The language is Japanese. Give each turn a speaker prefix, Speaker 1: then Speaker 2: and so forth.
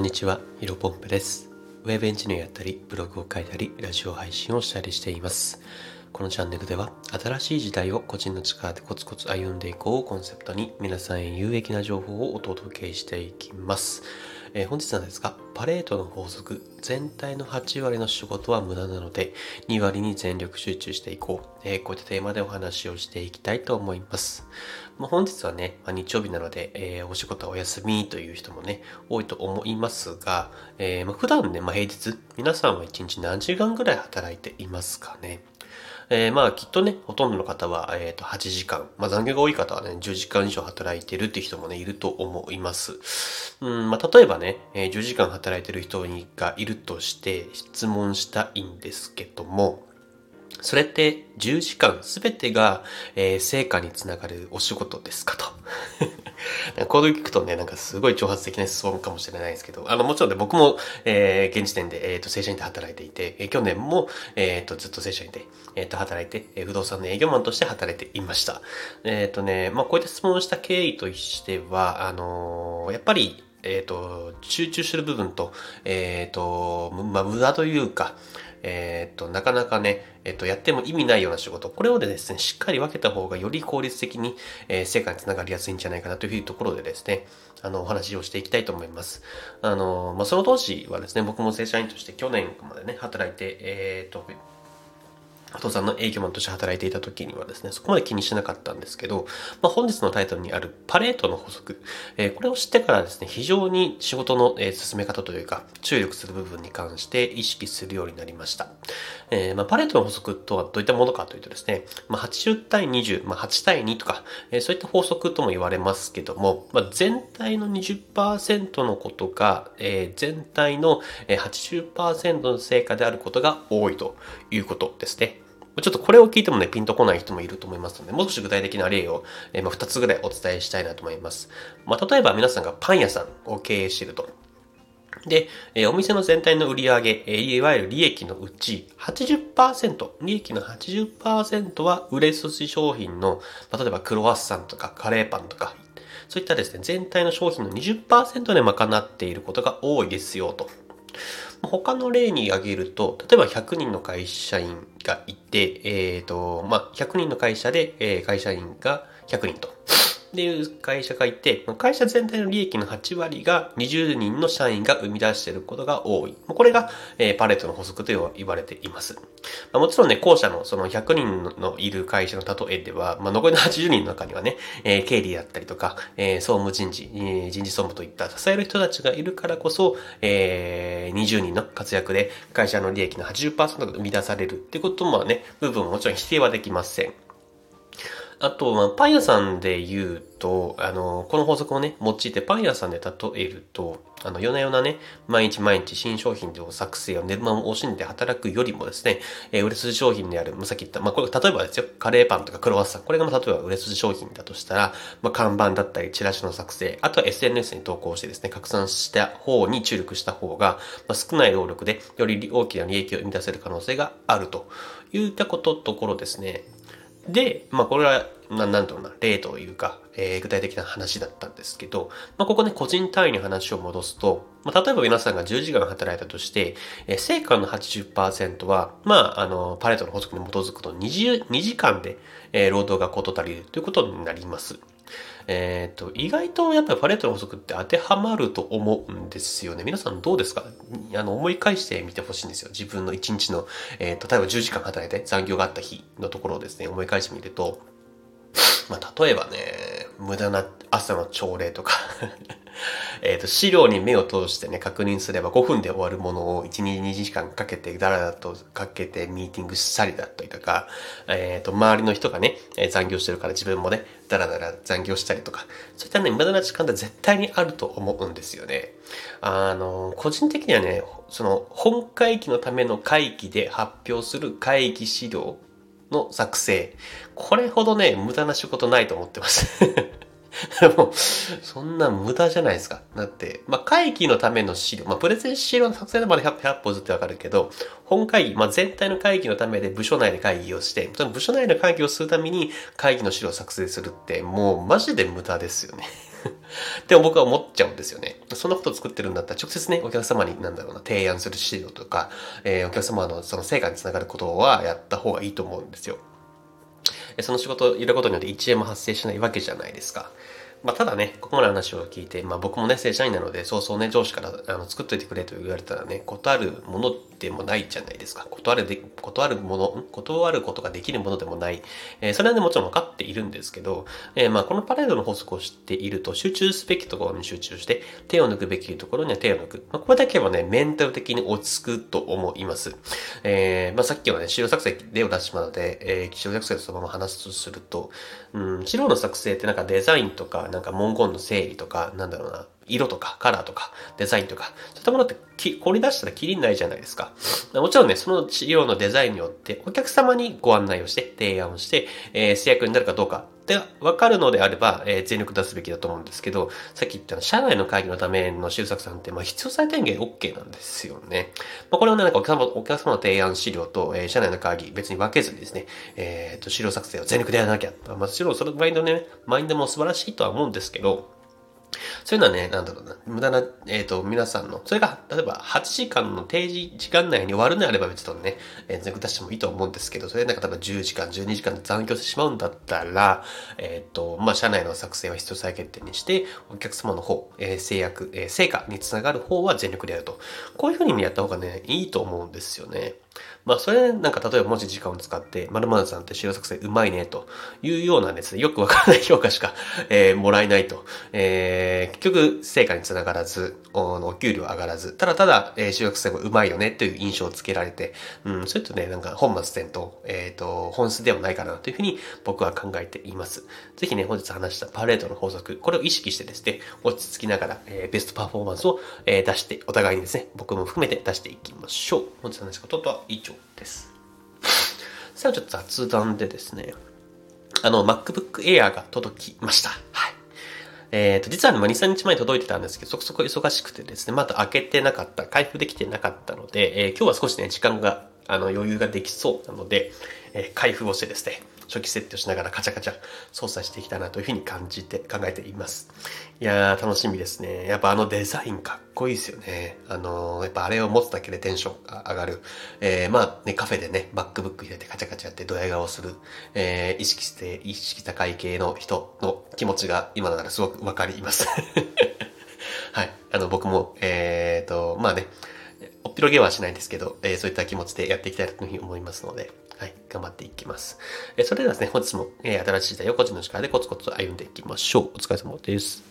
Speaker 1: んにちは、ヒロポンプです。ウェブエンジニアやったり、ブログを書いたり、ラジオ配信をしたりしています。このチャンネルでは、新しい時代を個人の力でコツコツ歩んでいこうをコンセプトに、皆さんへ有益な情報をお届けしていきます。えー本日なんですが、パレートの法則、全体の8割の仕事は無駄なので、2割に全力集中していこう。えーこういったテーマでお話をしていきたいと思います。まあ、本日はね、まあ、日曜日なので、えーお仕事はお休みという人もね、多いと思いますが、えまあ、普段ね、まあ、平日、皆さんは1日何時間ぐらい働いていますかね？えーまあきっとね、ほとんどの方は、えー、と8時間、まあ、残業が多い方はね、10時間以上働いてるっていう人もね、いると思います。うんまあ、例えばね、えー10時間働いてる人がいるとして質問したいんですけども、それって10時間すべてが、えー成果につながるお仕事ですかと。こういう聞くとね、なんかすごい挑発的な質問かもしれないですけど、あの、もちろんね、僕も、えー現時点で、えっ、と、正社員で働いていて、えー去年も、えっ、と、ずっと正社員で、えっ、と、働いて、えー不動産の営業マンとして働いていました。えっ、とね、まあ、こういった質問をした経緯としては、あのやっぱり、えっ、と、集中する部分と、えっ、と、まあ、無駄というか、えっ、と、なかなかね、えっ、と、やっても意味ないような仕事、これをですね、しっかり分けた方がより効率的に、えー成果につながりやすいんじゃないかなというところでですね、あの、お話をしていきたいと思います。あの、まあ、その当時はですね、僕も正社員として去年までね、働いて、えっ、と、不動産の営業マンとして働いていた時にはですね、そこまで気にしなかったんですけど、まあ、本日のタイトルにあるパレートの法則、えーこれを知ってからですね、非常に仕事の、えー進め方というか、注力する部分に関して意識するようになりました。えーまあ、パレートの法則とはどういったものかというとですね、まあ、80対20、まあ、8対2とか、えーそういった法則とも言われますけども、まあ、全体の20%のことが、えー全体の80%の成果であることが多いということですね。ちょっとこれを聞いてもね、ピンとこない人もいると思いますので、もう少し具体的な例を、えま、2つぐらいお伝えしたいなと思います。まあ、例えば皆さんがパン屋さんを経営していると。で、えお店の全体の売り上げ、えいわゆる利益のうち80%、利益の80%は売れ筋商品の、ま、例えばクロワッサンとかカレーパンとか、そういったですね、全体の商品の20%で賄っていることが多いですよと。他の例に挙げると、例えば100人の会社員がいて、えっ、と、まあ、100人の会社で、えー会社員が100人と。っていう会社がいて、会社全体の利益の8割が20人の社員が生み出していることが多い。これが、えパレットの補足と言われています。まあもちろんね、後者のその100人のいる会社の例えでは、まあ、残りの80人の中にはね、え経理だったりとか、え総務人事、え人事総務といった支える人たちがいるからこそ、えー20人の活躍で会社の利益の80%が生み出されるってこともね、部分ももちろん否定はできません。あと、まあ、パン屋さんで言うと、あの、この法則をね、用いてパン屋さんで例えると、あの、夜な夜なね、毎日毎日新商品を作成を寝る間を惜しんで働くよりもですね、えー売れ筋商品である、まあ、さっき言った、まあ、これ、例えばですよ、カレーパンとかクロワッサン、これがまあ例えば売れ筋商品だとしたら、まあ、看板だったり、チラシの作成、あとは SNS に投稿してですね、拡散した方に注力した方が、まあ、少ない労力で、より大きな利益を生み出せる可能性があるといったこと、ところですね。で、まあこれは、ななんだろうな、例というか、えー具体的な話だったんですけど、まあここね、個人単位に話を戻すと、まあ例えば皆さんが10時間働いたとして、えー成果の80%は、まああの、パレットの法則に基づくと20 2時間で、えー労働が事足りるということになります。えっ、と、意外とやっぱりパレットの法則って当てはまると思うんですよね。皆さんどうですか？あの、思い返してみてほしいんですよ。自分の1日の、えーと、例えば10時間働いて残業があった日のところをですね、思い返してみると、まあ、例えばね、無駄な朝の朝礼とか、えっと、資料に目を通してね、確認すれば5分で終わるものを1、2、2時間かけて、だらだらとかけてミーティングしたりだったりとか、えっと、周りの人がね、え残業してるから自分もね、だらだら残業したりとか、そういったね、無駄な時間って絶対にあると思うんですよね。あの、個人的にはね、その、本会議のための会議で発表する会議資料の作成。これほどね、無駄な仕事ないと思ってます。もう、そんな無駄じゃないですか。だって、まあ、会議のための資料、まあ、プレゼン資料の作成でまで 100, 100歩ずってわかるけど、本会議、まあ、全体の会議のためで部署内で会議をして、その部署内の会議をするために会議の資料を作成するって、もうマジで無駄ですよね。でも僕は思っちゃうんですよね。そんなことを作ってるんだったら直接ね、お客様になんだろうな、提案する資料とか、えー、お客様のその成果につながることはやった方がいいと思うんですよ。その仕事を入れることによって1円も発生しないわけじゃないですか。まあ、ただね、ここまで話を聞いて、まあ、僕もね、正社員なので、そうそうね、上司からあの作っといてくれと言われたらね、断るものでもないじゃないですか。断るで、断るもの、断ることができるものでもない。えー、それはね、もちろん分かっているんですけど、えー、まあ、このパレードの法則を知っていると、集中すべきところに集中して、手を抜くべきところには手を抜く。まあ、これだけはね、メンタル的に落ち着くと思います。えー、まあ、さっきはね、資料作成例を出しまので、えー、資料作成そのまま話すとすると、うん、資料の作成ってなんかデザインとか、なんか文言の整理とか、なんだろうな、色とかカラーとかデザインとか、そういったものってき、こり出したらきりないじゃないですか。もちろんね、その資料のデザインによってお客様にご案内をして、提案をして、えー、制約になるかどうかって分かるのであれば、えー、全力出すべきだと思うんですけど、さっき言った社内の会議のための修作さんって、まあ、必要最低限 OK なんですよね。まあ、これをね、なんかお客様お客様の提案資料と、えー、社内の会議別に分けずにですね、えっ、と、資料作成を全力でやらなきゃ。まあ、もちろんそのマインドね、マインドも素晴らしいとは思うんですけど、そういうのはね、なんだろうな、無駄な、えっ、ー、と、皆さんの、それが、例えば8時間の定時時間内に終わるのであれば別とね、えー、全部出してもいいと思うんですけど、それなんか例えば10時間、12時間で残業してしまうんだったら、えっ、ー、と、まあ、社内の作成は必要再決定にして、お客様の方、えー、制約、えー、成果につながる方は全力でやると。こういうふうにやった方がね、いいと思うんですよね。まあ、それなんか例えば文字時間を使って、〇〇さんって資料作成うまいね、というようなですね、よくわからない評価しか、えー、もらえないと。えー、結局、成果につながらず、おお給料上がらず、ただただ、えー、資料作成もうまいよね、という印象をつけられて、うん、それとね、なんか本末転倒、えっ、ー、と、本質ではないかな、というふうに僕は考えています。ぜひね、本日話したパレードの法則、これを意識してですね、落ち着きながら、えー、ベストパフォーマンスを、えー、出して、お互いにですね、僕も含めて出していきましょう。本日の話したこととは以上です。さあ、ちょっと雑談でですね、あの、MacBook Air が届きました。はい。えっ、ー、と、実はね、まあ、2、3日前に届いてたんですけど、そこそこ忙しくてですね、まだ開けてなかった、開封できてなかったので、えー、今日は少しね、時間が、あの、余裕ができそうなので、え、開封をしてですね、初期設定をしながらカチャカチャ操作していきたいなというふうに感じて、考えています。いやー、楽しみですね。やっぱあのデザインかっこいいですよね。あのー、やっぱあれを持つだけでテンションが上がる。えー、まあね、カフェでね、MacBook 入れてカチャカチャやってドヤ顔する、えー、意識して、意識高い系の人の気持ちが今ならすごくわかります。はい。あの、僕も、えーと、まあね、おっぴろげはしないですけど、えー、そういった気持ちでやっていきたいというふうに思いますので、はい、頑張っていきます。えー、それではですね、本日も、えー、新しい時代を個人の力でコツコツ歩んでいきましょう。お疲れ様です。